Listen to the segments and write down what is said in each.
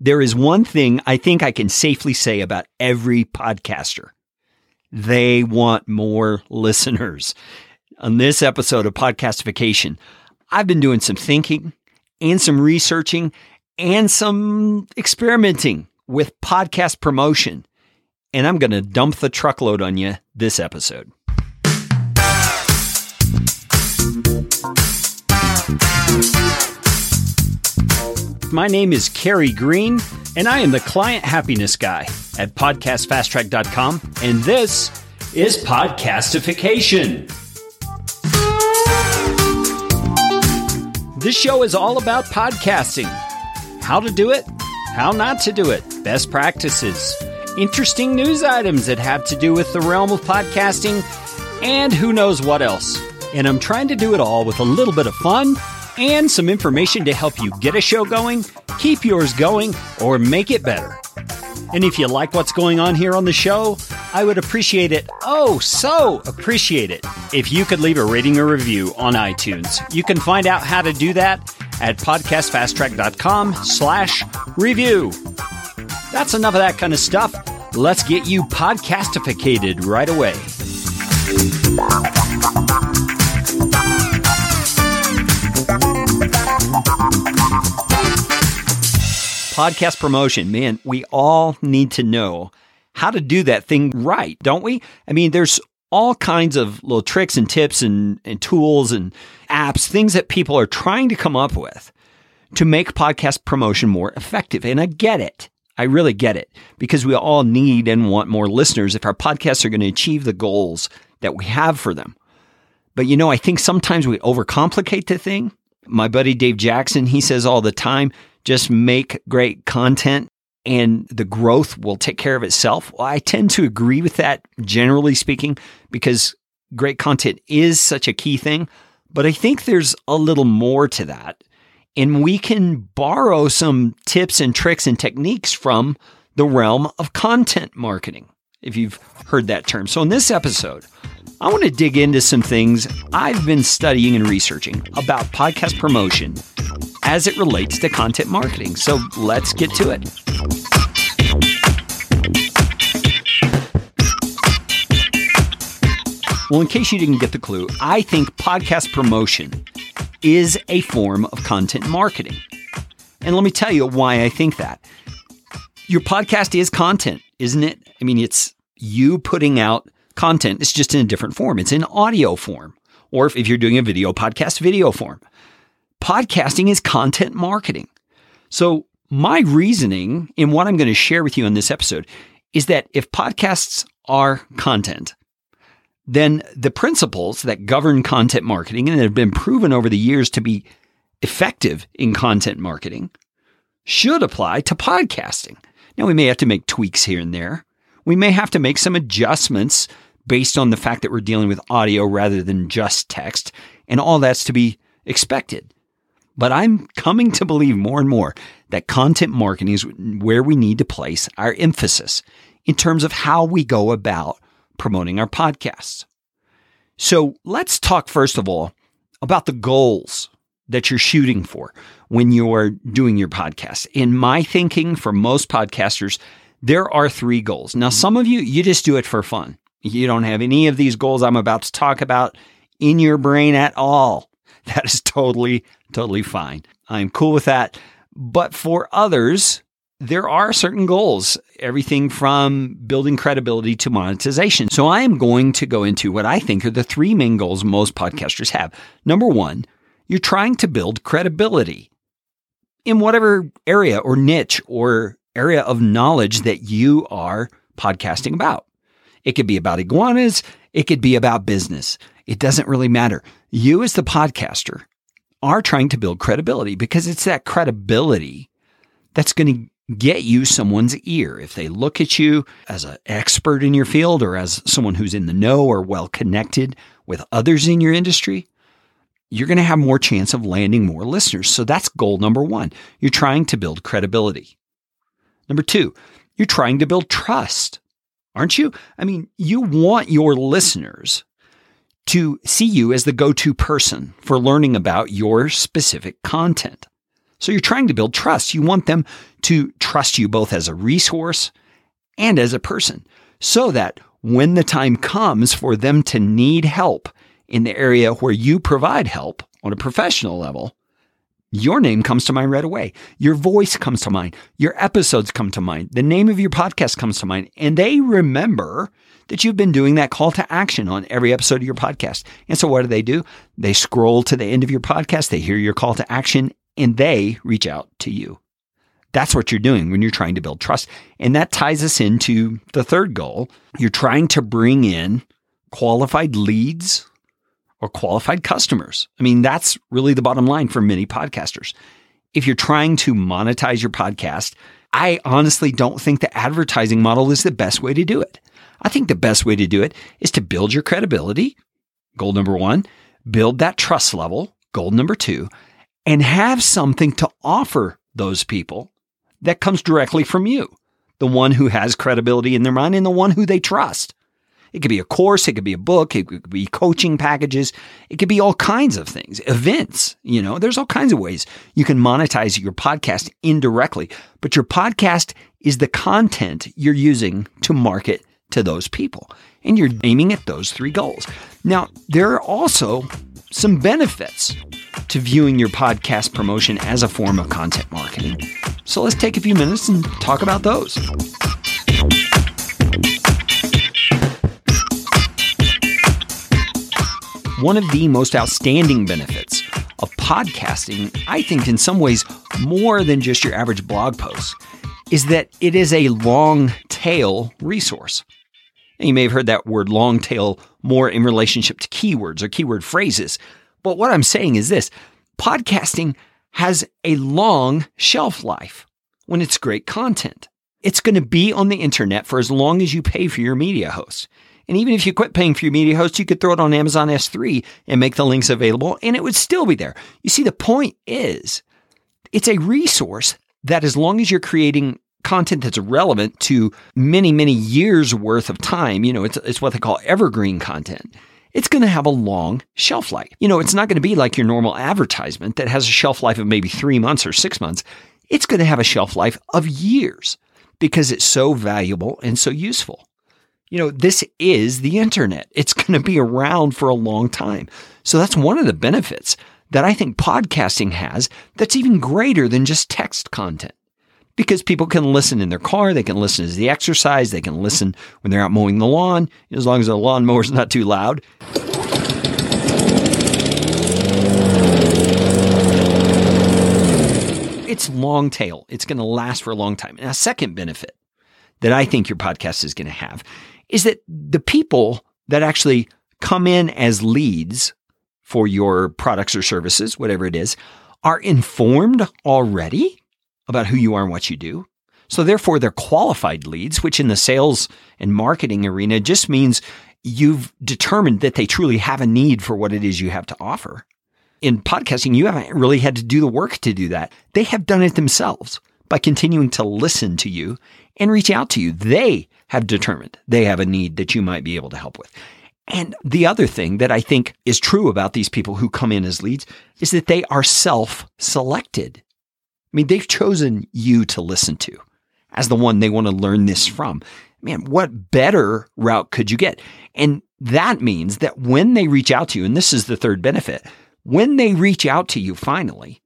There is one thing I think I can safely say about every podcaster. They want more listeners. On this episode of Podcastification, I've been doing some thinking and some researching and some experimenting with podcast promotion. And I'm going to dump the truckload on you this episode. My name is Carey Green, and I am the client happiness guy at podcastfasttrack.com. And this is Podcastification. This show is all about podcasting how to do it, how not to do it, best practices, interesting news items that have to do with the realm of podcasting, and who knows what else. And I'm trying to do it all with a little bit of fun and some information to help you get a show going, keep yours going, or make it better. And if you like what's going on here on the show, I would appreciate it, oh, so appreciate it, if you could leave a rating or review on iTunes. You can find out how to do that at podcastfasttrack.com slash review. That's enough of that kind of stuff. Let's get you podcastificated right away. Podcast promotion, man, we all need to know how to do that thing right, don't we? I mean, there's all kinds of little tricks and tips and, and tools and apps, things that people are trying to come up with to make podcast promotion more effective. And I get it. I really get it because we all need and want more listeners if our podcasts are going to achieve the goals that we have for them. But you know, I think sometimes we overcomplicate the thing. My buddy Dave Jackson, he says all the time, just make great content and the growth will take care of itself. Well, I tend to agree with that generally speaking because great content is such a key thing. But I think there's a little more to that. And we can borrow some tips and tricks and techniques from the realm of content marketing, if you've heard that term. So in this episode, I want to dig into some things I've been studying and researching about podcast promotion as it relates to content marketing. So let's get to it. Well, in case you didn't get the clue, I think podcast promotion is a form of content marketing. And let me tell you why I think that. Your podcast is content, isn't it? I mean, it's you putting out content. It's just in a different form. It's in audio form. Or if, if you're doing a video podcast, video form. Podcasting is content marketing. So my reasoning in what I'm going to share with you in this episode is that if podcasts are content, then the principles that govern content marketing and have been proven over the years to be effective in content marketing should apply to podcasting. Now, we may have to make tweaks here and there. We may have to make some adjustments based on the fact that we're dealing with audio rather than just text, and all that's to be expected. But I'm coming to believe more and more that content marketing is where we need to place our emphasis in terms of how we go about promoting our podcasts. So let's talk first of all about the goals that you're shooting for when you're doing your podcast. In my thinking, for most podcasters, there are three goals. Now, some of you, you just do it for fun. You don't have any of these goals I'm about to talk about in your brain at all. That is totally, totally fine. I'm cool with that. But for others, there are certain goals, everything from building credibility to monetization. So I am going to go into what I think are the three main goals most podcasters have. Number one, you're trying to build credibility in whatever area or niche or area of knowledge that you are podcasting about. It could be about iguanas. It could be about business. It doesn't really matter. You, as the podcaster, are trying to build credibility because it's that credibility that's going to get you someone's ear. If they look at you as an expert in your field or as someone who's in the know or well connected with others in your industry, you're going to have more chance of landing more listeners. So that's goal number one. You're trying to build credibility. Number two, you're trying to build trust aren't you? I mean, you want your listeners to see you as the go to person for learning about your specific content. So you're trying to build trust. You want them to trust you both as a resource and as a person so that when the time comes for them to need help in the area where you provide help on a professional level, your name comes to mind right away. Your voice comes to mind. Your episodes come to mind. The name of your podcast comes to mind. And they remember that you've been doing that call to action on every episode of your podcast. And so what do they do? They scroll to the end of your podcast, they hear your call to action, and they reach out to you. That's what you're doing when you're trying to build trust. And that ties us into the third goal. You're trying to bring in qualified leads or qualified customers. I mean, that's really the bottom line for many podcasters. If you're trying to monetize your podcast, I honestly don't think the advertising model is the best way to do it. I think the best way to do it is to build your credibility, goal number one, build that trust level, goal number two, and have something to offer those people that comes directly from you, the one who has credibility in their mind and the one who they trust. It could be a course, it could be a book, it could be coaching packages, it could be all kinds of things, events. You know, there's all kinds of ways you can monetize your podcast indirectly, but your podcast is the content you're using to market to those people. And you're aiming at those three goals. Now, there are also some benefits to viewing your podcast promotion as a form of content marketing. So let's take a few minutes and talk about those. One of the most outstanding benefits of podcasting, I think in some ways more than just your average blog post, is that it is a long tail resource. You may have heard that word long tail more in relationship to keywords or keyword phrases. But what I'm saying is this podcasting has a long shelf life when it's great content. It's going to be on the internet for as long as you pay for your media host. And even if you quit paying for your media host, you could throw it on Amazon S3 and make the links available, and it would still be there. You see, the point is, it's a resource that as long as you're creating content that's relevant to many, many years worth of time, you know, it's, it's what they call evergreen content. It's going to have a long shelf life. You know, it's not going to be like your normal advertisement that has a shelf life of maybe three months or six months. It's going to have a shelf life of years because it's so valuable and so useful. You know, this is the internet. It's going to be around for a long time. So that's one of the benefits that I think podcasting has that's even greater than just text content. Because people can listen in their car, they can listen as they exercise, they can listen when they're out mowing the lawn, as long as the lawnmower is not too loud. It's long tail. It's going to last for a long time. A second benefit that I think your podcast is going to have is that the people that actually come in as leads for your products or services, whatever it is, are informed already about who you are and what you do. So therefore, they're qualified leads, which in the sales and marketing arena just means you've determined that they truly have a need for what it is you have to offer. In podcasting, you haven't really had to do the work to do that. They have done it themselves by continuing to listen to you and reach out to you. They have determined they have a need that you might be able to help with. And the other thing that I think is true about these people who come in as leads is that they are self selected. I mean, they've chosen you to listen to as the one they want to learn this from. Man, what better route could you get? And that means that when they reach out to you, and this is the third benefit, when they reach out to you finally,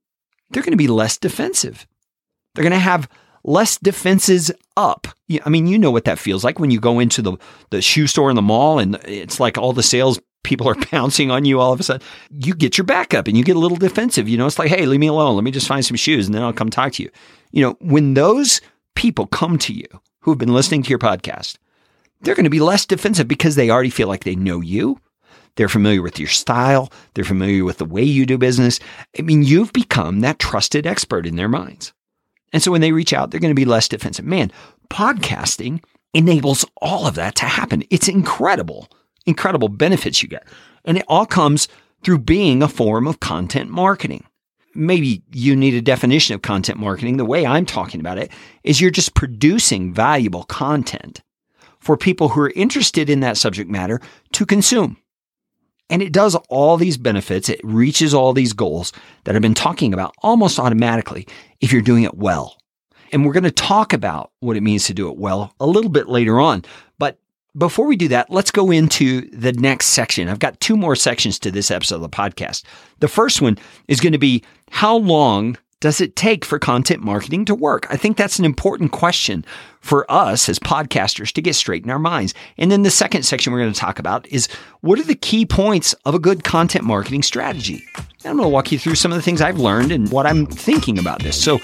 they're going to be less defensive. They're going to have less defenses up. I mean, you know what that feels like when you go into the, the shoe store in the mall and it's like all the sales people are pouncing on you all of a sudden. You get your back up and you get a little defensive. You know, it's like, hey, leave me alone. Let me just find some shoes and then I'll come talk to you. You know, when those people come to you who have been listening to your podcast, they're going to be less defensive because they already feel like they know you. They're familiar with your style. They're familiar with the way you do business. I mean, you've become that trusted expert in their minds. And so when they reach out, they're going to be less defensive. Man, podcasting enables all of that to happen. It's incredible, incredible benefits you get. And it all comes through being a form of content marketing. Maybe you need a definition of content marketing. The way I'm talking about it is you're just producing valuable content for people who are interested in that subject matter to consume. And it does all these benefits. It reaches all these goals that I've been talking about almost automatically if you're doing it well. And we're going to talk about what it means to do it well a little bit later on. But before we do that, let's go into the next section. I've got two more sections to this episode of the podcast. The first one is going to be how long does it take for content marketing to work? I think that's an important question for us as podcasters to get straight in our minds. And then the second section we're going to talk about is what are the key points of a good content marketing strategy? I'm going to walk you through some of the things I've learned and what I'm thinking about this. So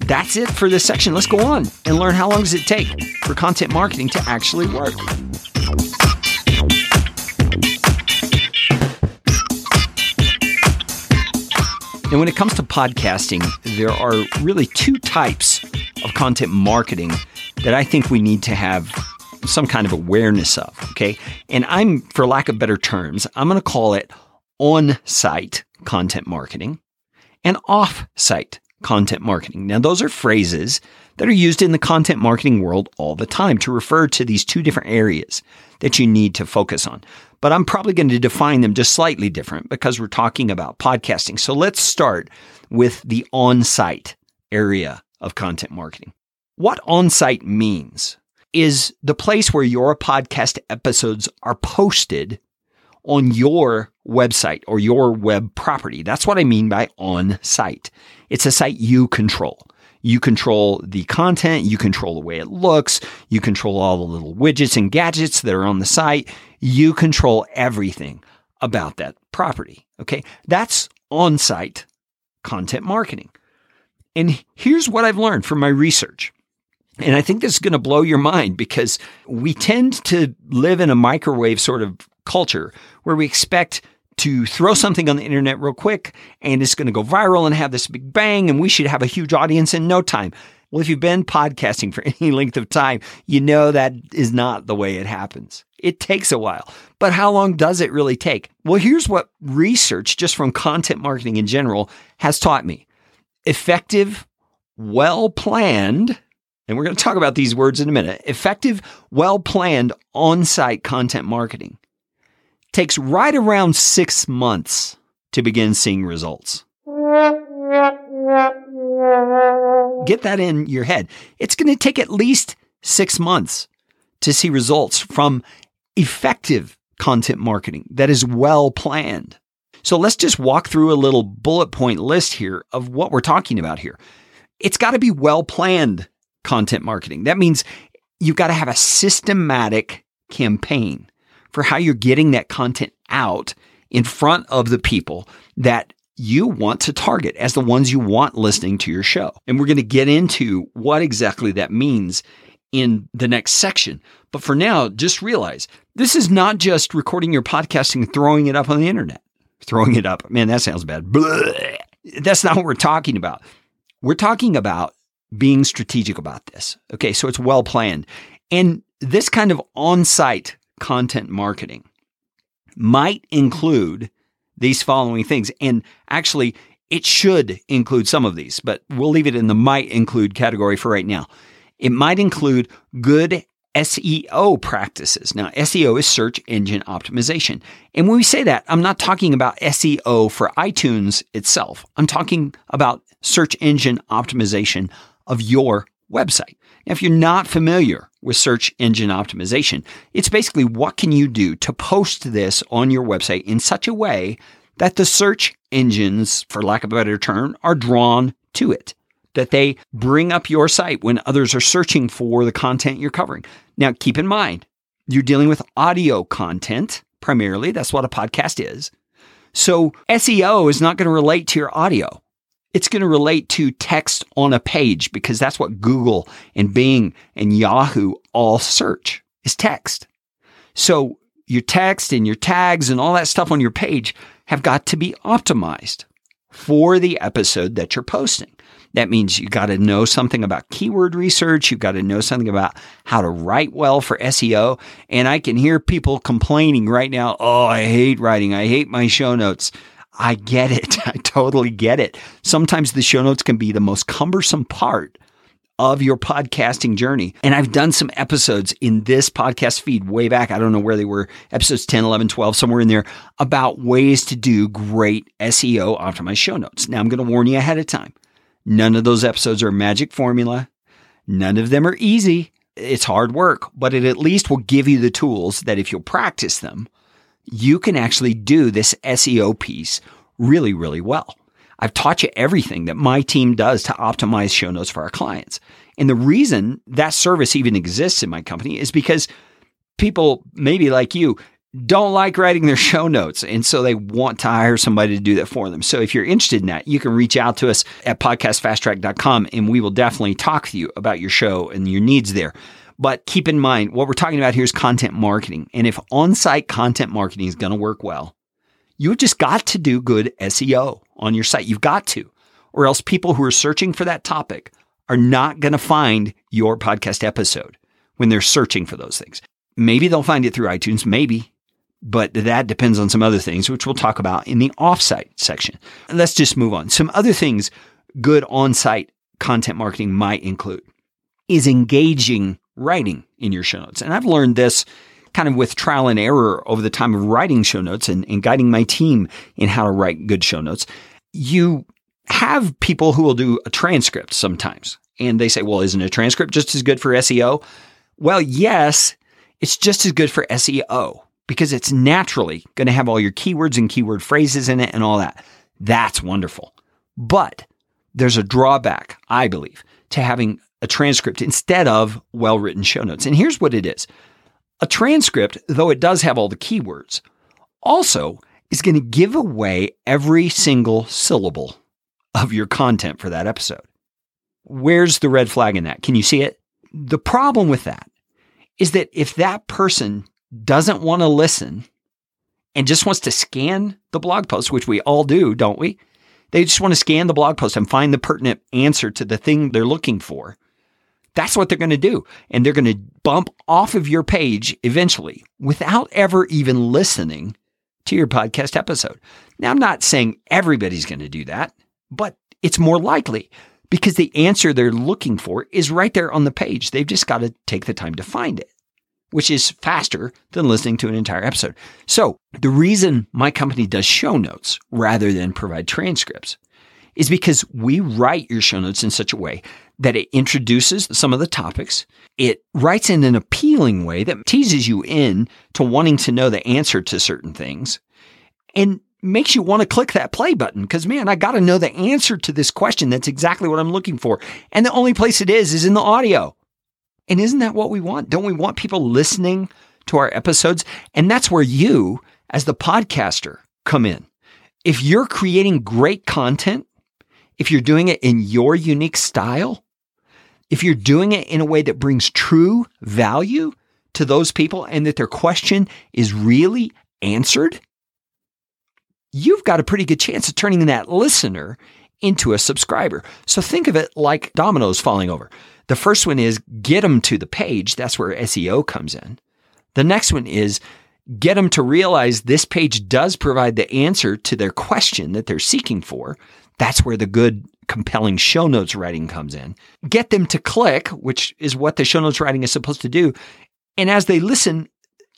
that's it for this section. Let's go on and learn how long does it take for content marketing to actually work. And when it comes to podcasting, there are really two types of content marketing that I think we need to have some kind of awareness of. Okay. And I'm, for lack of better terms, I'm going to call it on site content marketing and off site content marketing. Now, those are phrases that are used in the content marketing world all the time to refer to these two different areas that you need to focus on but I'm probably going to define them just slightly different because we're talking about podcasting. So let's start with the on site area of content marketing. What on site means is the place where your podcast episodes are posted on your website or your web property. That's what I mean by on site. It's a site you control. You control the content, you control the way it looks, you control all the little widgets and gadgets that are on the site. You control everything about that property. Okay. That's on site content marketing. And here's what I've learned from my research. And I think this is going to blow your mind because we tend to live in a microwave sort of culture where we expect to throw something on the internet real quick and it's going to go viral and have this big bang and we should have a huge audience in no time. Well, if you've been podcasting for any length of time, you know that is not the way it happens. It takes a while. But how long does it really take? Well, here's what research just from content marketing in general has taught me. Effective, well planned, and we're going to talk about these words in a minute. Effective, well planned on site content marketing takes right around six months to begin seeing results. Get that in your head. It's going to take at least six months to see results from effective content marketing that is well planned. So let's just walk through a little bullet point list here of what we're talking about here. It's got to be well planned content marketing. That means you've got to have a systematic campaign for how you're getting that content out in front of the people that you want to target as the ones you want listening to your show. And we're going to get into what exactly that means in the next section. But for now, just realize this is not just recording your podcasting and throwing it up on the internet. Throwing it up. Man, that sounds bad. Blah. That's not what we're talking about. We're talking about being strategic about this. Okay, so it's well planned. And this kind of on site content marketing might include these following things. And actually, it should include some of these, but we'll leave it in the might include category for right now. It might include good SEO practices. Now, SEO is search engine optimization. And when we say that, I'm not talking about SEO for iTunes itself. I'm talking about search engine optimization of your website. Now, if you're not familiar with search engine optimization, it's basically what can you do to post this on your website in such a way that the search engines, for lack of a better term, are drawn to it, that they bring up your site when others are searching for the content you're covering. Now, keep in mind, you're dealing with audio content primarily. That's what a podcast is. So SEO is not going to relate to your audio it's going to relate to text on a page because that's what Google and Bing and Yahoo all search is text. So your text and your tags and all that stuff on your page have got to be optimized for the episode that you're posting. That means you got to know something about keyword research. You've got to know something about how to write well for SEO. And I can hear people complaining right now. Oh, I hate writing. I hate my show notes. I get it. I totally get it. Sometimes the show notes can be the most cumbersome part of your podcasting journey. And I've done some episodes in this podcast feed way back. I don't know where they were, episodes 10, 11, 12, somewhere in there about ways to do great SEO optimized show notes. Now, I'm going to warn you ahead of time. None of those episodes are magic formula. None of them are easy. It's hard work, but it at least will give you the tools that if you'll practice them, you can actually do this SEO piece really, really well. I've taught you everything that my team does to optimize show notes for our clients. And the reason that service even exists in my company is because people, maybe like you, don't like writing their show notes. And so they want to hire somebody to do that for them. So if you're interested in that, you can reach out to us at podcastfasttrack.com and we will definitely talk to you about your show and your needs there. But keep in mind, what we're talking about here is content marketing. And if on site content marketing is going to work well, you've just got to do good SEO on your site. You've got to, or else people who are searching for that topic are not going to find your podcast episode when they're searching for those things. Maybe they'll find it through iTunes, maybe, but that depends on some other things, which we'll talk about in the offsite section. Let's just move on. Some other things good on site content marketing might include is engaging writing in your show notes. And I've learned this kind of with trial and error over the time of writing show notes and, and guiding my team in how to write good show notes. You have people who will do a transcript sometimes. And they say, well, isn't a transcript just as good for SEO? Well, yes, it's just as good for SEO because it's naturally going to have all your keywords and keyword phrases in it and all that. That's wonderful. But there's a drawback, I believe, to having a transcript instead of well written show notes. And here's what it is a transcript, though it does have all the keywords, also is going to give away every single syllable of your content for that episode. Where's the red flag in that? Can you see it? The problem with that is that if that person doesn't want to listen and just wants to scan the blog post, which we all do, don't we? They just want to scan the blog post and find the pertinent answer to the thing they're looking for. That's what they're going to do. And they're going to bump off of your page eventually without ever even listening to your podcast episode. Now, I'm not saying everybody's going to do that, but it's more likely because the answer they're looking for is right there on the page. They've just got to take the time to find it, which is faster than listening to an entire episode. So, the reason my company does show notes rather than provide transcripts is because we write your show notes in such a way that it introduces some of the topics. It writes in an appealing way that teases you in to wanting to know the answer to certain things and makes you want to click that play button because man, I got to know the answer to this question. That's exactly what I'm looking for. And the only place it is is in the audio. And isn't that what we want? Don't we want people listening to our episodes? And that's where you, as the podcaster, come in. If you're creating great content, if you're doing it in your unique style, if you're doing it in a way that brings true value to those people and that their question is really answered, you've got a pretty good chance of turning that listener into a subscriber. So think of it like dominoes falling over. The first one is get them to the page. That's where SEO comes in. The next one is get them to realize this page does provide the answer to their question that they're seeking for. That's where the good, compelling show notes writing comes in. Get them to click, which is what the show notes writing is supposed to do. And as they listen,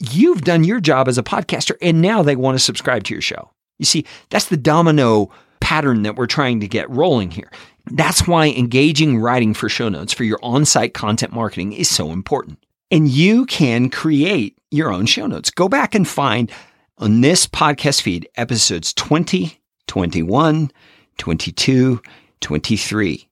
you've done your job as a podcaster, and now they want to subscribe to your show. You see, that's the domino pattern that we're trying to get rolling here. That's why engaging writing for show notes for your on site content marketing is so important. And you can create your own show notes. Go back and find on this podcast feed episodes 20, 21, 22, 23.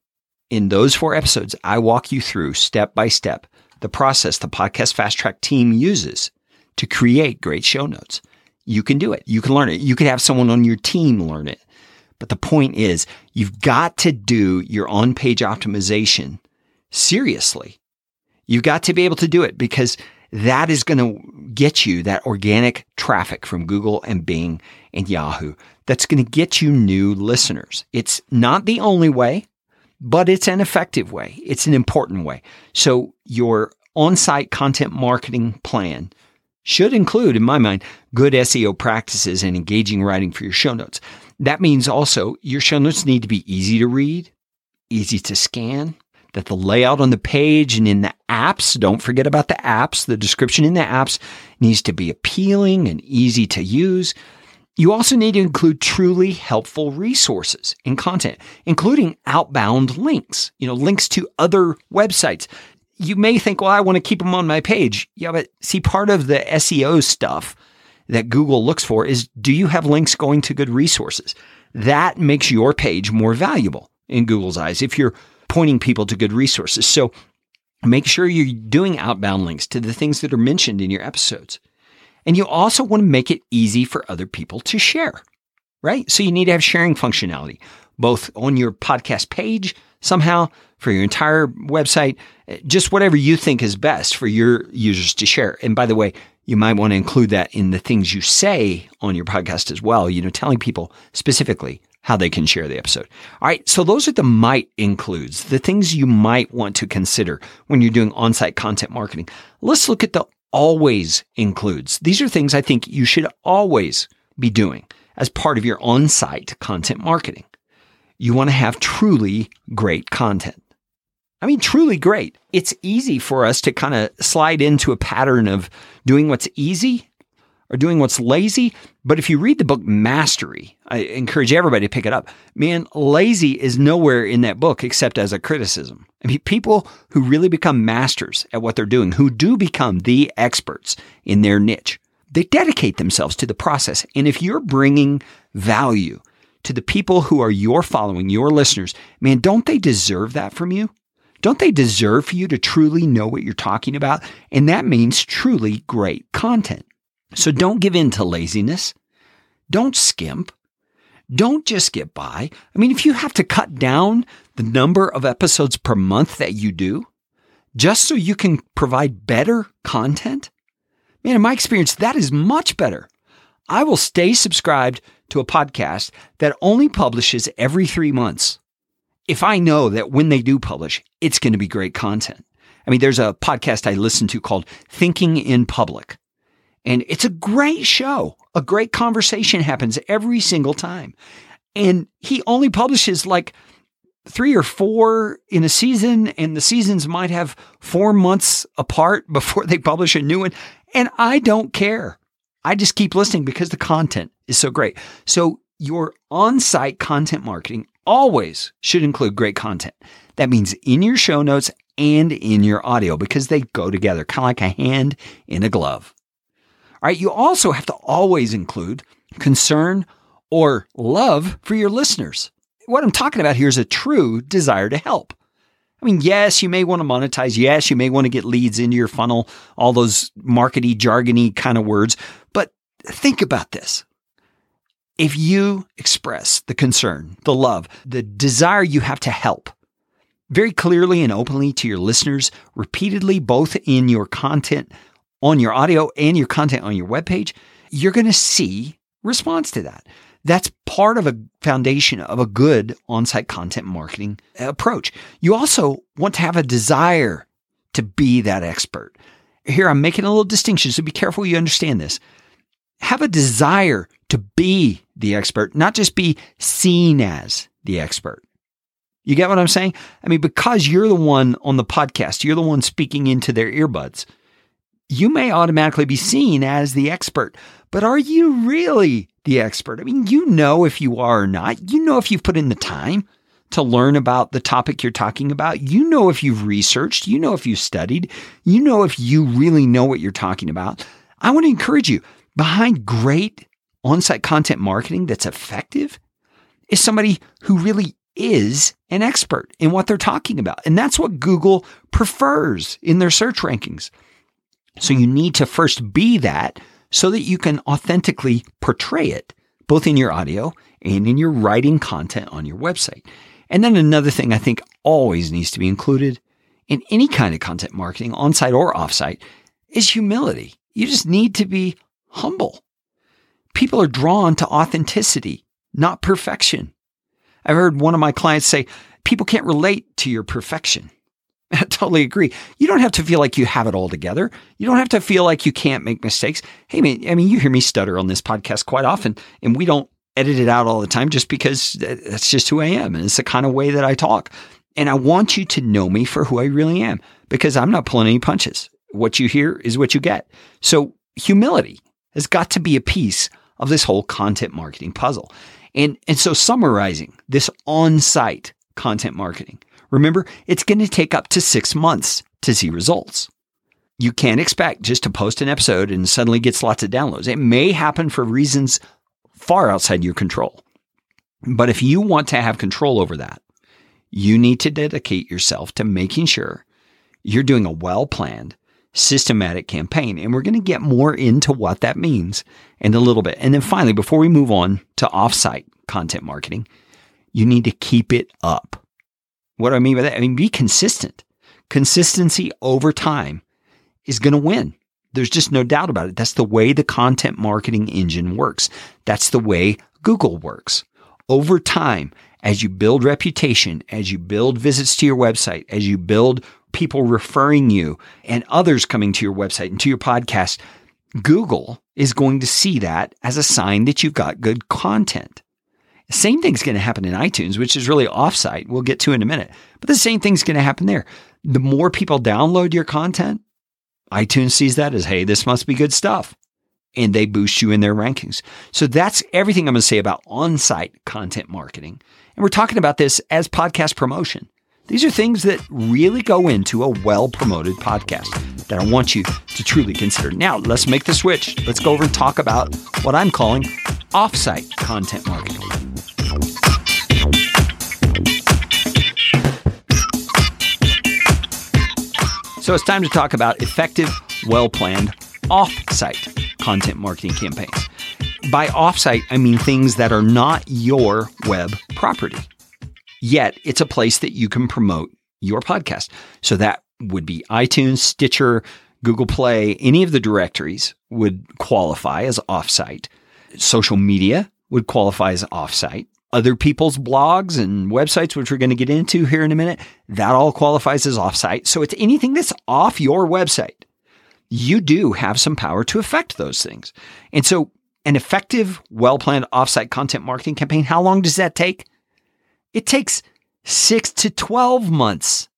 In those four episodes, I walk you through step by step the process the Podcast Fast Track team uses to create great show notes. You can do it. You can learn it. You can have someone on your team learn it. But the point is, you've got to do your on page optimization seriously. You've got to be able to do it because that is going to get you that organic traffic from Google and Bing and Yahoo that's going to get you new listeners. It's not the only way, but it's an effective way. It's an important way. So your on-site content marketing plan should include, in my mind, good SEO practices and engaging writing for your show notes. That means also your show notes need to be easy to read, easy to scan. That the layout on the page and in the apps, don't forget about the apps, the description in the apps needs to be appealing and easy to use. You also need to include truly helpful resources and content, including outbound links, you know, links to other websites. You may think, well, I want to keep them on my page. Yeah, but see, part of the SEO stuff that Google looks for is do you have links going to good resources? That makes your page more valuable in Google's eyes if you're pointing people to good resources. So make sure you're doing outbound links to the things that are mentioned in your episodes. And you also want to make it easy for other people to share, right? So you need to have sharing functionality, both on your podcast page somehow, for your entire website, just whatever you think is best for your users to share. And by the way, you might want to include that in the things you say on your podcast as well, you know, telling people specifically how they can share the episode. All right. So those are the might includes, the things you might want to consider when you're doing on-site content marketing. Let's look at the always includes. These are things I think you should always be doing as part of your on site content marketing. You want to have truly great content. I mean, truly great. It's easy for us to kind of slide into a pattern of doing what's easy or doing what's lazy. But if you read the book Mastery, I encourage everybody to pick it up. Man, lazy is nowhere in that book except as a criticism. I mean, people who really become masters at what they're doing, who do become the experts in their niche, they dedicate themselves to the process. And if you're bringing value to the people who are your following, your listeners, man, don't they deserve that from you? Don't they deserve for you to truly know what you're talking about? And that means truly great content. So don't give in to laziness. Don't skimp. Don't just get by. I mean, if you have to cut down the number of episodes per month that you do just so you can provide better content, man, in my experience, that is much better. I will stay subscribed to a podcast that only publishes every three months if I know that when they do publish, it's going to be great content. I mean, there's a podcast I listen to called Thinking in Public, and it's a great show. A great conversation happens every single time. And he only publishes like three or four in a season, and the seasons might have four months apart before they publish a new one. And I don't care. I just keep listening because the content is so great. So, your on site content marketing always should include great content. That means in your show notes and in your audio because they go together, kind of like a hand in a glove. All right, you also have to always include concern or love for your listeners. What I'm talking about here is a true desire to help. I mean, yes, you may want to monetize. Yes, you may want to get leads into your funnel, all those markety, jargony kind of words. But think about this if you express the concern, the love, the desire you have to help very clearly and openly to your listeners, repeatedly, both in your content on your audio and your content on your webpage, you're going to see response to that. That's part of a foundation of a good on site content marketing approach. You also want to have a desire to be that expert. Here, I'm making a little distinction, so be careful you understand this. Have a desire to be the expert, not just be seen as the expert. You get what I'm saying? I mean, because you're the one on the podcast, you're the one speaking into their earbuds, you may automatically be seen as the expert. But are you really the expert? I mean, you know if you are or not. You know if you've put in the time to learn about the topic you're talking about. You know if you've researched. You know if you've studied. You know if you really know what you're talking about. I want to encourage you behind great on site content marketing that's effective is somebody who really is an expert in what they're talking about. And that's what Google prefers in their search rankings. So you need to first be that so that you can authentically portray it, both in your audio and in your writing content on your website. And then another thing I think always needs to be included in any kind of content marketing, on site or off site, is humility. You just need to be humble people are drawn to authenticity, not perfection. I've heard one of my clients say, people can't relate to your perfection. I totally agree. You don't have to feel like you have it all together. You don't have to feel like you can't make mistakes. Hey, man, I mean, you hear me stutter on this podcast quite often, and we don't edit it out all the time just because that's just who I am. And it's the kind of way that I talk. And I want you to know me for who I really am because I'm not pulling any punches. What you hear is what you get. So humility has got to be a piece of this whole content marketing puzzle. And, and so summarizing this on-site content marketing, remember, it's going to take up to six months to see results. You can't expect just to post an episode and suddenly gets lots of downloads. It may happen for reasons far outside your control. But if you want to have control over that, you need to dedicate yourself to making sure you're doing a well planned, systematic campaign. And we're going to get more into what that means in a little bit. And then finally, before we move on to offsite content marketing, you need to keep it up. What do I mean by that? I mean, be consistent. Consistency over time is going to win. There's just no doubt about it. That's the way the content marketing engine works. That's the way Google works. Over time, as you build reputation, as you build visits to your website, as you build people referring you and others coming to your website and to your podcast, Google is going to see that as a sign that you've got good content. Same thing's going to happen in iTunes, which is really offsite. We'll get to in a minute. But the same thing's going to happen there. The more people download your content, iTunes sees that as, hey, this must be good stuff. And they boost you in their rankings. So that's everything I'm going to say about on site content marketing. And we're talking about this as podcast promotion. These are things that really go into a well promoted podcast that I want you to truly consider. Now, let's make the switch. Let's go over and talk about what I'm calling offsite content marketing. So it's time to talk about effective, well planned off-site content marketing campaigns. By off-site, I mean things that are not your web property. Yet it's a place that you can promote your podcast. So that would be iTunes, Stitcher, Google Play, any of the directories would qualify as offsite. Social media would qualify as offsite. Other people's blogs and websites, which we're going to get into here in a minute, that all qualifies as offsite. So it's anything that's off your website you do have some power to affect those things. And so, an effective, well planned offsite content marketing campaign, how long does that take? It takes six to 12 months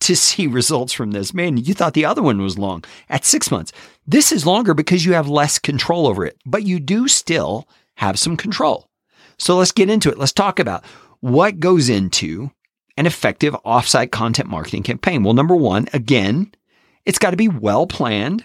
to see results from this. Man, you thought the other one was long at six months. This is longer because you have less control over it, but you do still have some control. So let's get into it. Let's talk about what goes into an effective offsite content marketing campaign. Well, number one, again, it's got to be well planned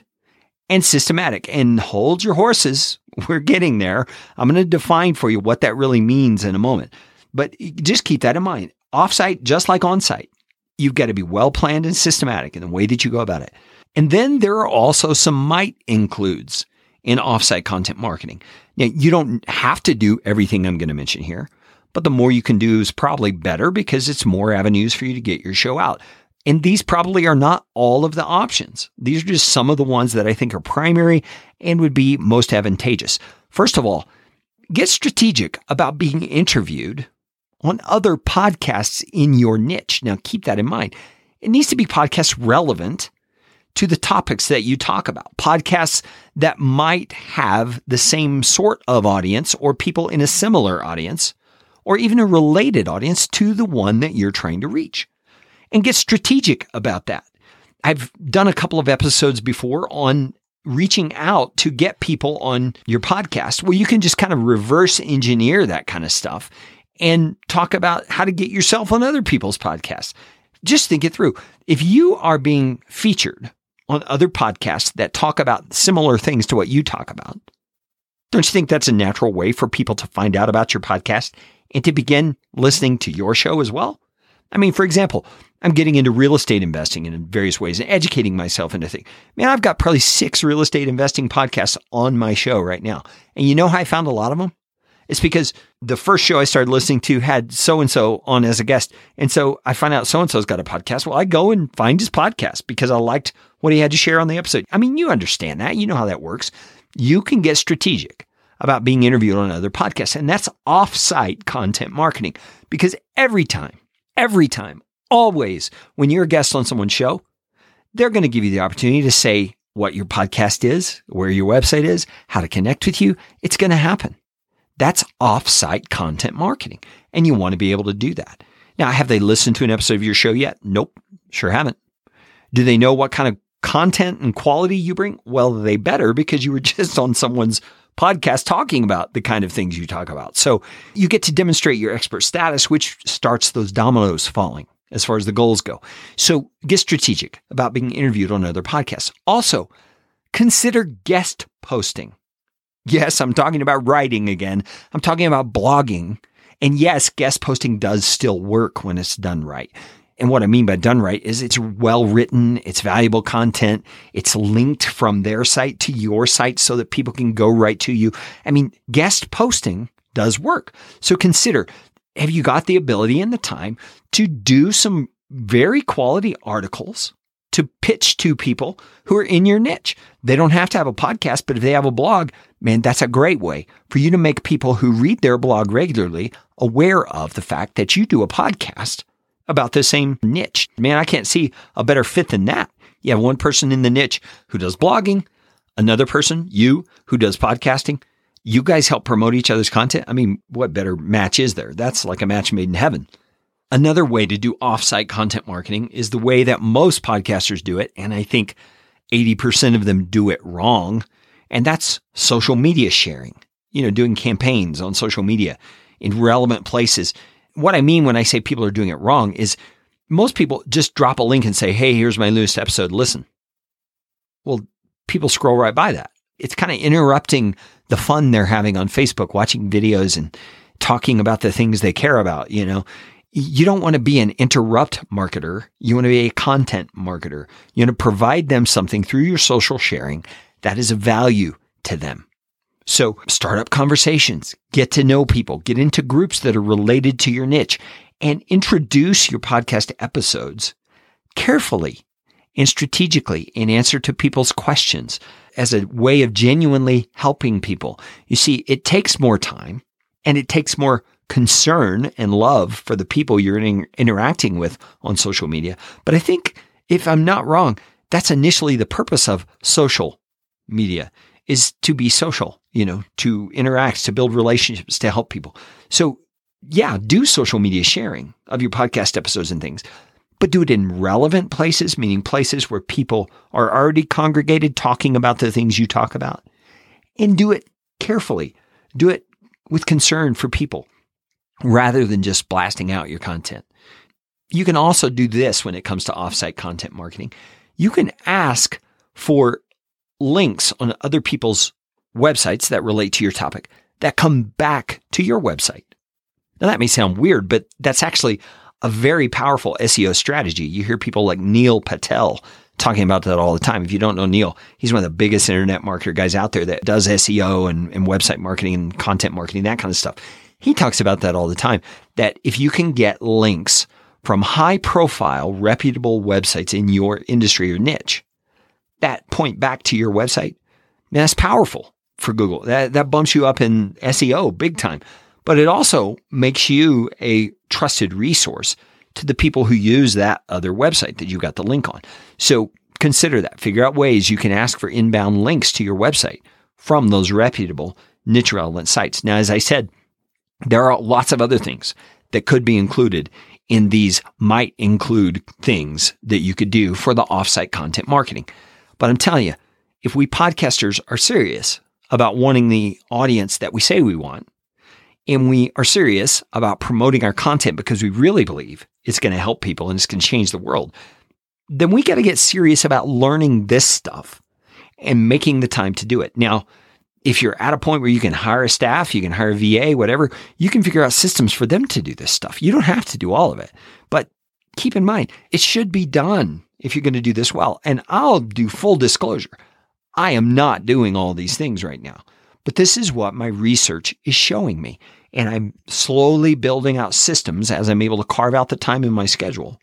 and systematic. And hold your horses. We're getting there. I'm going to define for you what that really means in a moment. But just keep that in mind. Offsite, just like onsite, you've got to be well planned and systematic in the way that you go about it. And then there are also some might includes in offsite content marketing. Now, you don't have to do everything I'm going to mention here, but the more you can do is probably better because it's more avenues for you to get your show out. And these probably are not all of the options. These are just some of the ones that I think are primary and would be most advantageous. First of all, get strategic about being interviewed on other podcasts in your niche. Now, keep that in mind. It needs to be podcast relevant to the topics that you talk about, podcasts that might have the same sort of audience or people in a similar audience, or even a related audience to the one that you're trying to reach and get strategic about that. I've done a couple of episodes before on reaching out to get people on your podcast Well, you can just kind of reverse engineer that kind of stuff and talk about how to get yourself on other people's podcasts. Just think it through. If you are being featured on other podcasts that talk about similar things to what you talk about, don't you think that's a natural way for people to find out about your podcast and to begin listening to your show as well? I mean, for example, I'm getting into real estate investing in various ways and educating myself into things. Man, I've got probably six real estate investing podcasts on my show right now. And you know how I found a lot of them? It's because the first show I started listening to had so and so on as a guest. And so I find out so and so's got a podcast. Well, I go and find his podcast because I liked what he had to share on the episode. I mean, you understand that. You know how that works. You can get strategic about being interviewed on other podcasts. And that's offsite content marketing because every time, every time always, when you're a guest on someone's show, they're going to give you the opportunity to say what your podcast is, where your website is, how to connect with you. It's going to happen. That's offsite content marketing. And you want to be able to do that. Now, have they listened to an episode of your show yet? Nope, sure haven't. Do they know what kind of content and quality you bring? Well, they better because you were just on someone's podcast talking about the kind of things you talk about. So you get to demonstrate your expert status, which starts those dominoes falling as far as the goals go. So get strategic about being interviewed on other podcasts. Also, consider guest posting. Yes, I'm talking about writing again. I'm talking about blogging. And yes, guest posting does still work when it's done right. And what I mean by done right is it's well written, it's valuable content, it's linked from their site to your site so that people can go right to you. I mean, guest posting does work. So consider have you got the ability and the time to do some very quality articles to pitch to people who are in your niche? They don't have to have a podcast, but if they have a blog, man, that's a great way for you to make people who read their blog regularly aware of the fact that you do a podcast about the same niche. Man, I can't see a better fit than that. You have one person in the niche who does blogging, another person, you, who does podcasting. You guys help promote each other's content. I mean, what better match is there? That's like a match made in heaven. Another way to do offsite content marketing is the way that most podcasters do it. And I think 80% of them do it wrong. And that's social media sharing, you know, doing campaigns on social media in relevant places what I mean when I say people are doing it wrong is most people just drop a link and say, Hey, here's my newest episode. Listen. Well, people scroll right by that. It's kind of interrupting the fun they're having on Facebook, watching videos and talking about the things they care about. You know, you don't want to be an interrupt marketer. You want to be a content marketer. You want to provide them something through your social sharing that is of value to them. So start up conversations, get to know people, get into groups that are related to your niche, and introduce your podcast episodes carefully and strategically in answer to people's questions as a way of genuinely helping people. You see, it takes more time and it takes more concern and love for the people you're in, interacting with on social media. But I think if I'm not wrong, that's initially the purpose of social media is to be social, you know, to interact, to build relationships, to help people. So, yeah, do social media sharing of your podcast episodes and things, but do it in relevant places, meaning places where people are already congregated talking about the things you talk about. And do it carefully. Do it with concern for people rather than just blasting out your content. You can also do this when it comes to offsite content marketing. You can ask for links on other people's websites that relate to your topic that come back to your website. Now, that may sound weird, but that's actually a very powerful SEO strategy. You hear people like Neil Patel talking about that all the time. If you don't know Neil, he's one of the biggest internet marketer guys out there that does SEO and, and website marketing and content marketing, that kind of stuff. He talks about that all the time. That if you can get links from high profile, reputable websites in your industry or niche, that point back to your website, that's powerful for Google. That, that bumps you up in SEO big time. But it also makes you a trusted resource to the people who use that other website that you got the link on. So consider that. Figure out ways you can ask for inbound links to your website from those reputable niche relevant sites. Now, as I said, there are lots of other things that could be included in these might include things that you could do for the offsite content marketing. But I'm telling you, if we podcasters are serious about wanting the audience that we say we want, and we are serious about promoting our content because we really believe it's going to help people and it's going to change the world, then we got to get serious about learning this stuff and making the time to do it. Now, if you're at a point where you can hire a staff, you can hire a VA, whatever, you can figure out systems for them to do this stuff. You don't have to do all of it. But keep in mind, it should be done if you're going to do this well. And I'll do full disclosure. I am not doing all these things right now, but this is what my research is showing me. And I'm slowly building out systems as I'm able to carve out the time in my schedule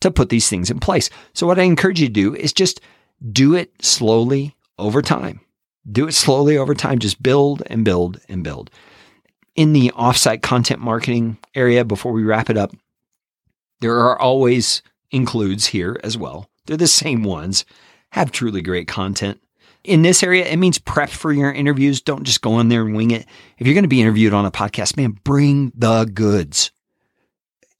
to put these things in place. So, what I encourage you to do is just do it slowly over time. Do it slowly over time. Just build and build and build. In the offsite content marketing area, before we wrap it up, there are always includes here as well. They're the same ones, have truly great content. In this area, it means prep for your interviews. Don't just go in there and wing it. If you're going to be interviewed on a podcast, man, bring the goods.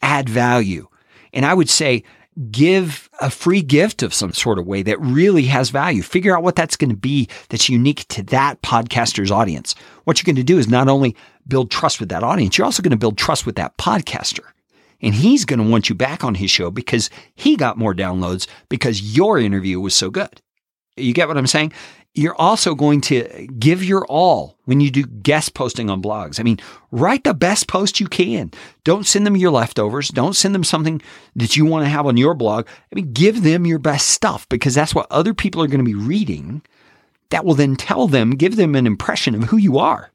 add value. And I would say give a free gift of some sort of way that really has value. Figure out what that's going to be that's unique to that podcaster's audience. What you're going to do is not only build trust with that audience, you're also going to build trust with that podcaster. And he's going to want you back on his show because he got more downloads because your interview was so good. You get what I'm saying? You're also going to give your all when you do guest posting on blogs. I mean, write the best post you can. Don't send them your leftovers. Don't send them something that you want to have on your blog. I mean, give them your best stuff because that's what other people are going to be reading. That will then tell them, give them an impression of who you are.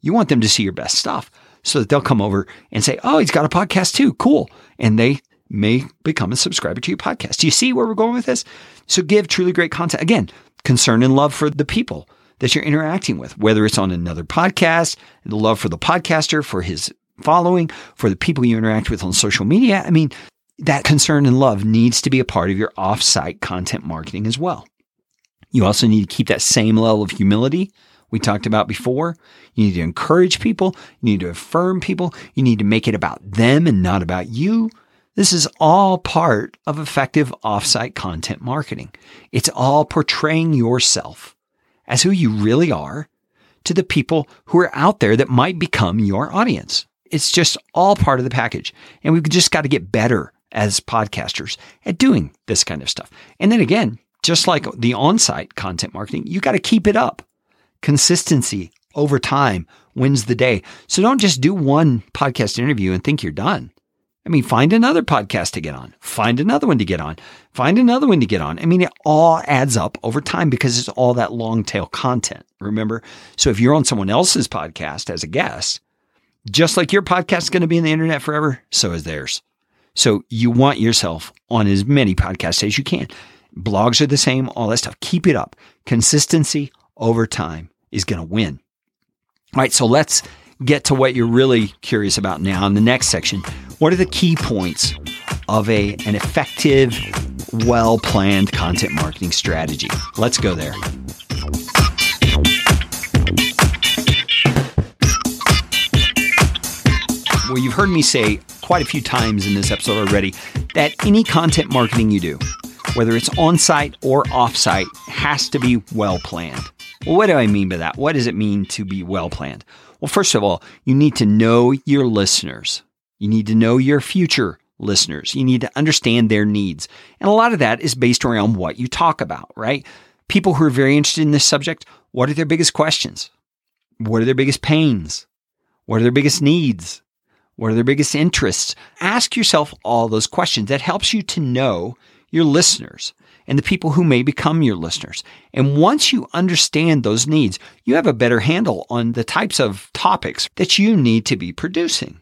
You want them to see your best stuff so that they'll come over and say, Oh, he's got a podcast too. Cool. And they may become a subscriber to your podcast. Do you see where we're going with this? So give truly great content. Again, concern and love for the people that you're interacting with, whether it's on another podcast, the love for the podcaster, for his following, for the people you interact with on social media. I mean, that concern and love needs to be a part of your offsite content marketing as well. You also need to keep that same level of humility we talked about before. You need to encourage people. You need to affirm people. You need to make it about them and not about you. This is all part of effective offsite content marketing. It's all portraying yourself as who you really are to the people who are out there that might become your audience. It's just all part of the package. And we've just got to get better as podcasters at doing this kind of stuff. And then again, just like the on site content marketing, you got to keep it up. Consistency over time wins the day. So don't just do one podcast interview and think you're done. I mean, find another podcast to get on, find another one to get on, find another one to get on. I mean, it all adds up over time because it's all that long tail content. Remember? So if you're on someone else's podcast as a guest, just like your podcast is going to be in the internet forever, so is theirs. So you want yourself on as many podcasts as you can. Blogs are the same, all that stuff. Keep it up. Consistency over time is going to win. All right, so let's get to what you're really curious about now in the next section. What are the key points of a an effective, well-planned content marketing strategy? Let's go there. Well, you've heard me say quite a few times in this episode already that any content marketing you do, whether it's on site or off site, has to be well planned. Well, what do I mean by that? What does it mean to be well planned? Well, first of all, you need to know your listeners. You need to know your future listeners. You need to understand their needs. And a lot of that is based around what you talk about, right? People who are very interested in this subject, what are their biggest questions? What are their biggest pains? What are their biggest needs? What are their biggest interests? Ask yourself all those questions. That helps you to know your listeners and the people who may become your listeners. And once you understand those needs, you have a better handle on the types of topics that you need to be producing.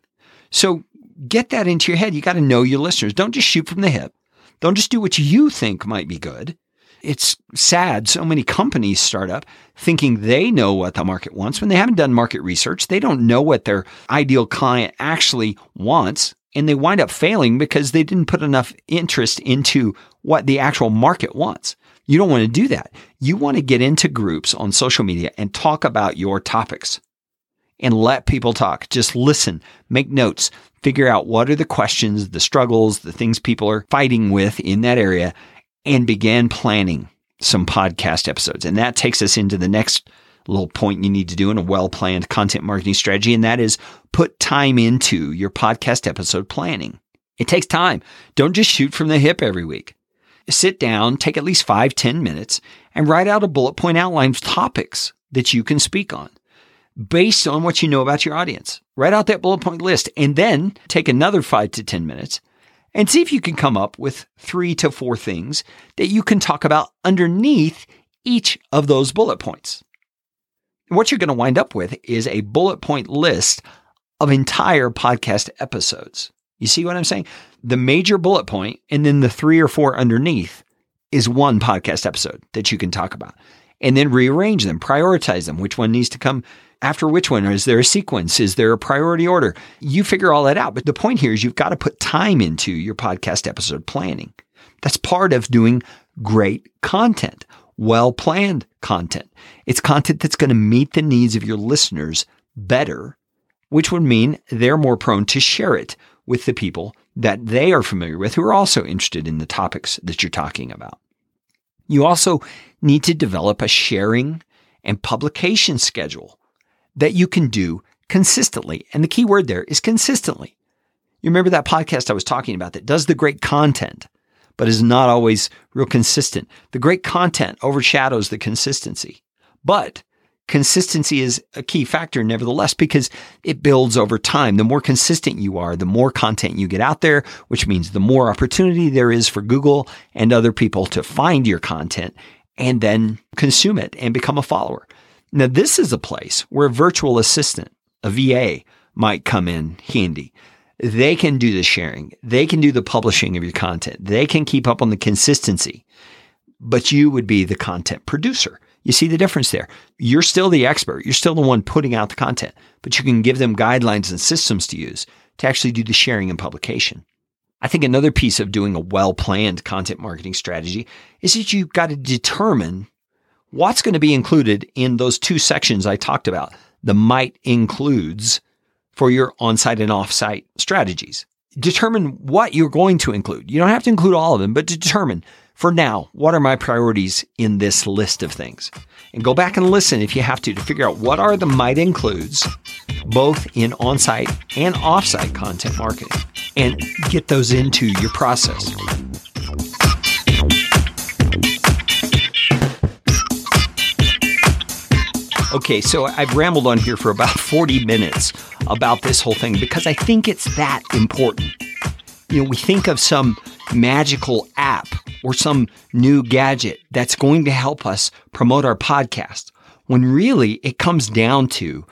So get that into your head. You got to know your listeners. Don't just shoot from the hip. Don't just do what you think might be good. It's sad. So many companies start up thinking they know what the market wants when they haven't done market research. They don't know what their ideal client actually wants and they wind up failing because they didn't put enough interest into what the actual market wants. You don't want to do that. You want to get into groups on social media and talk about your topics and let people talk. Just listen, make notes, figure out what are the questions, the struggles, the things people are fighting with in that area, and begin planning some podcast episodes. And that takes us into the next little point you need to do in a well planned content marketing strategy, and that is put time into your podcast episode planning. It takes time. Don't just shoot from the hip every week. Sit down, take at least five, ten minutes, and write out a bullet point outline of topics that you can speak on based on what you know about your audience. Write out that bullet point list and then take another five to 10 minutes and see if you can come up with three to four things that you can talk about underneath each of those bullet points what you're going to wind up with is a bullet point list of entire podcast episodes. You see what I'm saying? The major bullet point and then the three or four underneath is one podcast episode that you can talk about. And then rearrange them, prioritize them. Which one needs to come after which one? Is there a sequence? Is there a priority order? You figure all that out. But the point here is you've got to put time into your podcast episode planning. That's part of doing great content well planned content. It's content that's going to meet the needs of your listeners better, which would mean they're more prone to share it with the people that they are familiar with who are also interested in the topics that you're talking about. You also need to develop a sharing and publication schedule that you can do consistently. And the key word there is consistently. You remember that podcast I was talking about that does the great content, but is not always real consistent. The great content overshadows the consistency. But consistency is a key factor nevertheless because it builds over time. The more consistent you are, the more content you get out there, which means the more opportunity there is for Google and other people to find your content and then consume it and become a follower. Now, this is a place where a virtual assistant, a VA, might come in handy. They can do the sharing. They can do the publishing of your content. They can keep up on the consistency, but you would be the content producer. You see the difference there. You're still the expert. You're still the one putting out the content, but you can give them guidelines and systems to use to actually do the sharing and publication. I think another piece of doing a well planned content marketing strategy is that you've got to determine what's going to be included in those two sections I talked about. The might includes for your on site and off site strategies. Determine what you're going to include. You don't have to include all of them, but determine for now, what are my priorities in this list of things? And go back and listen if you have to to figure out what are the might includes both in on site and off site content marketing and get those into your process. Okay, so I've rambled on here for about 40 minutes about this whole thing because I think it's that important. You know, we think of some magical app or some new gadget that's going to help us promote our podcast when really it comes down to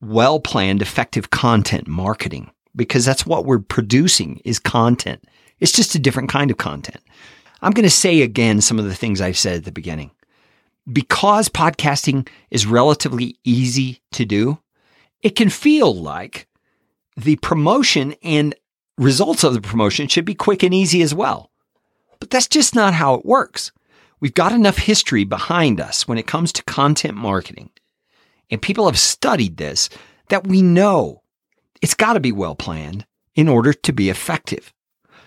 well planned, effective content marketing because that's what we're producing is content. It's just a different kind of content. I'm going to say again some of the things I said at the beginning. Because podcasting is relatively easy to do, it can feel like the promotion and results of the promotion should be quick and easy as well. But that's just not how it works. We've got enough history behind us when it comes to content marketing. And people have studied this that we know it's got to be well planned in order to be effective.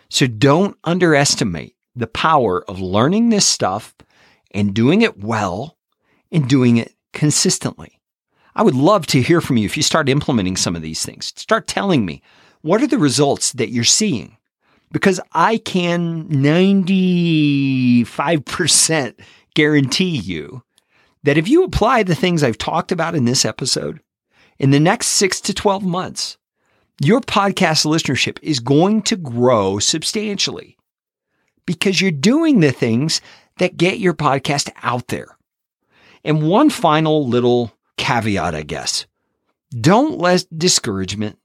So don't underestimate the power of learning this stuff and doing it well and doing it consistently. I would love to hear from you if you start implementing some of these things. Start telling me what are the results that you're seeing? Because I can 95% guarantee you that if you apply the things I've talked about in this episode, in the next six to 12 months, your podcast listenership is going to grow substantially because you're doing the things that get your podcast out there. And one final little caveat, I guess. Don't let discouragement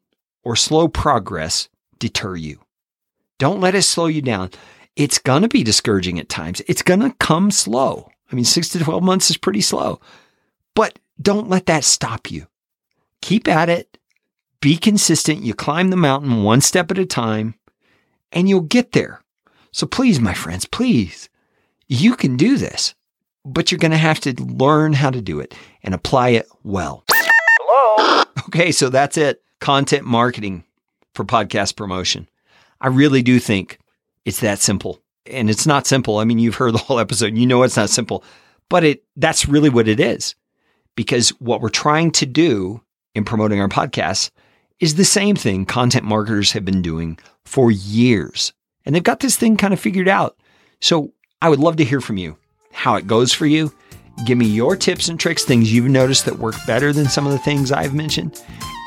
or slow progress deter you. Don't let it slow you down. It's going to be discouraging at times. It's going to come slow. I mean, six to 12 months is pretty slow, but don't let that stop you. Keep at it. Be consistent. You climb the mountain one step at a time and you'll get there. So please, my friends, please, you can do this, but you're going to have to learn how to do it and apply it well. Hello. Okay. So that's it content marketing for podcast promotion. I really do think it's that simple. And it's not simple. I mean, you've heard the whole episode. You know it's not simple, but it that's really what it is. Because what we're trying to do in promoting our podcasts is the same thing content marketers have been doing for years. And they've got this thing kind of figured out. So I would love to hear from you how it goes for you. Give me your tips and tricks, things you've noticed that work better than some of the things I've mentioned.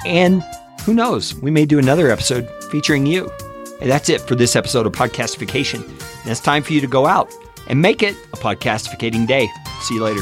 And who knows? We may do another episode featuring you. And that's it for this episode of Podcastification. And it's time for you to go out and make it a podcastificating day. See you later.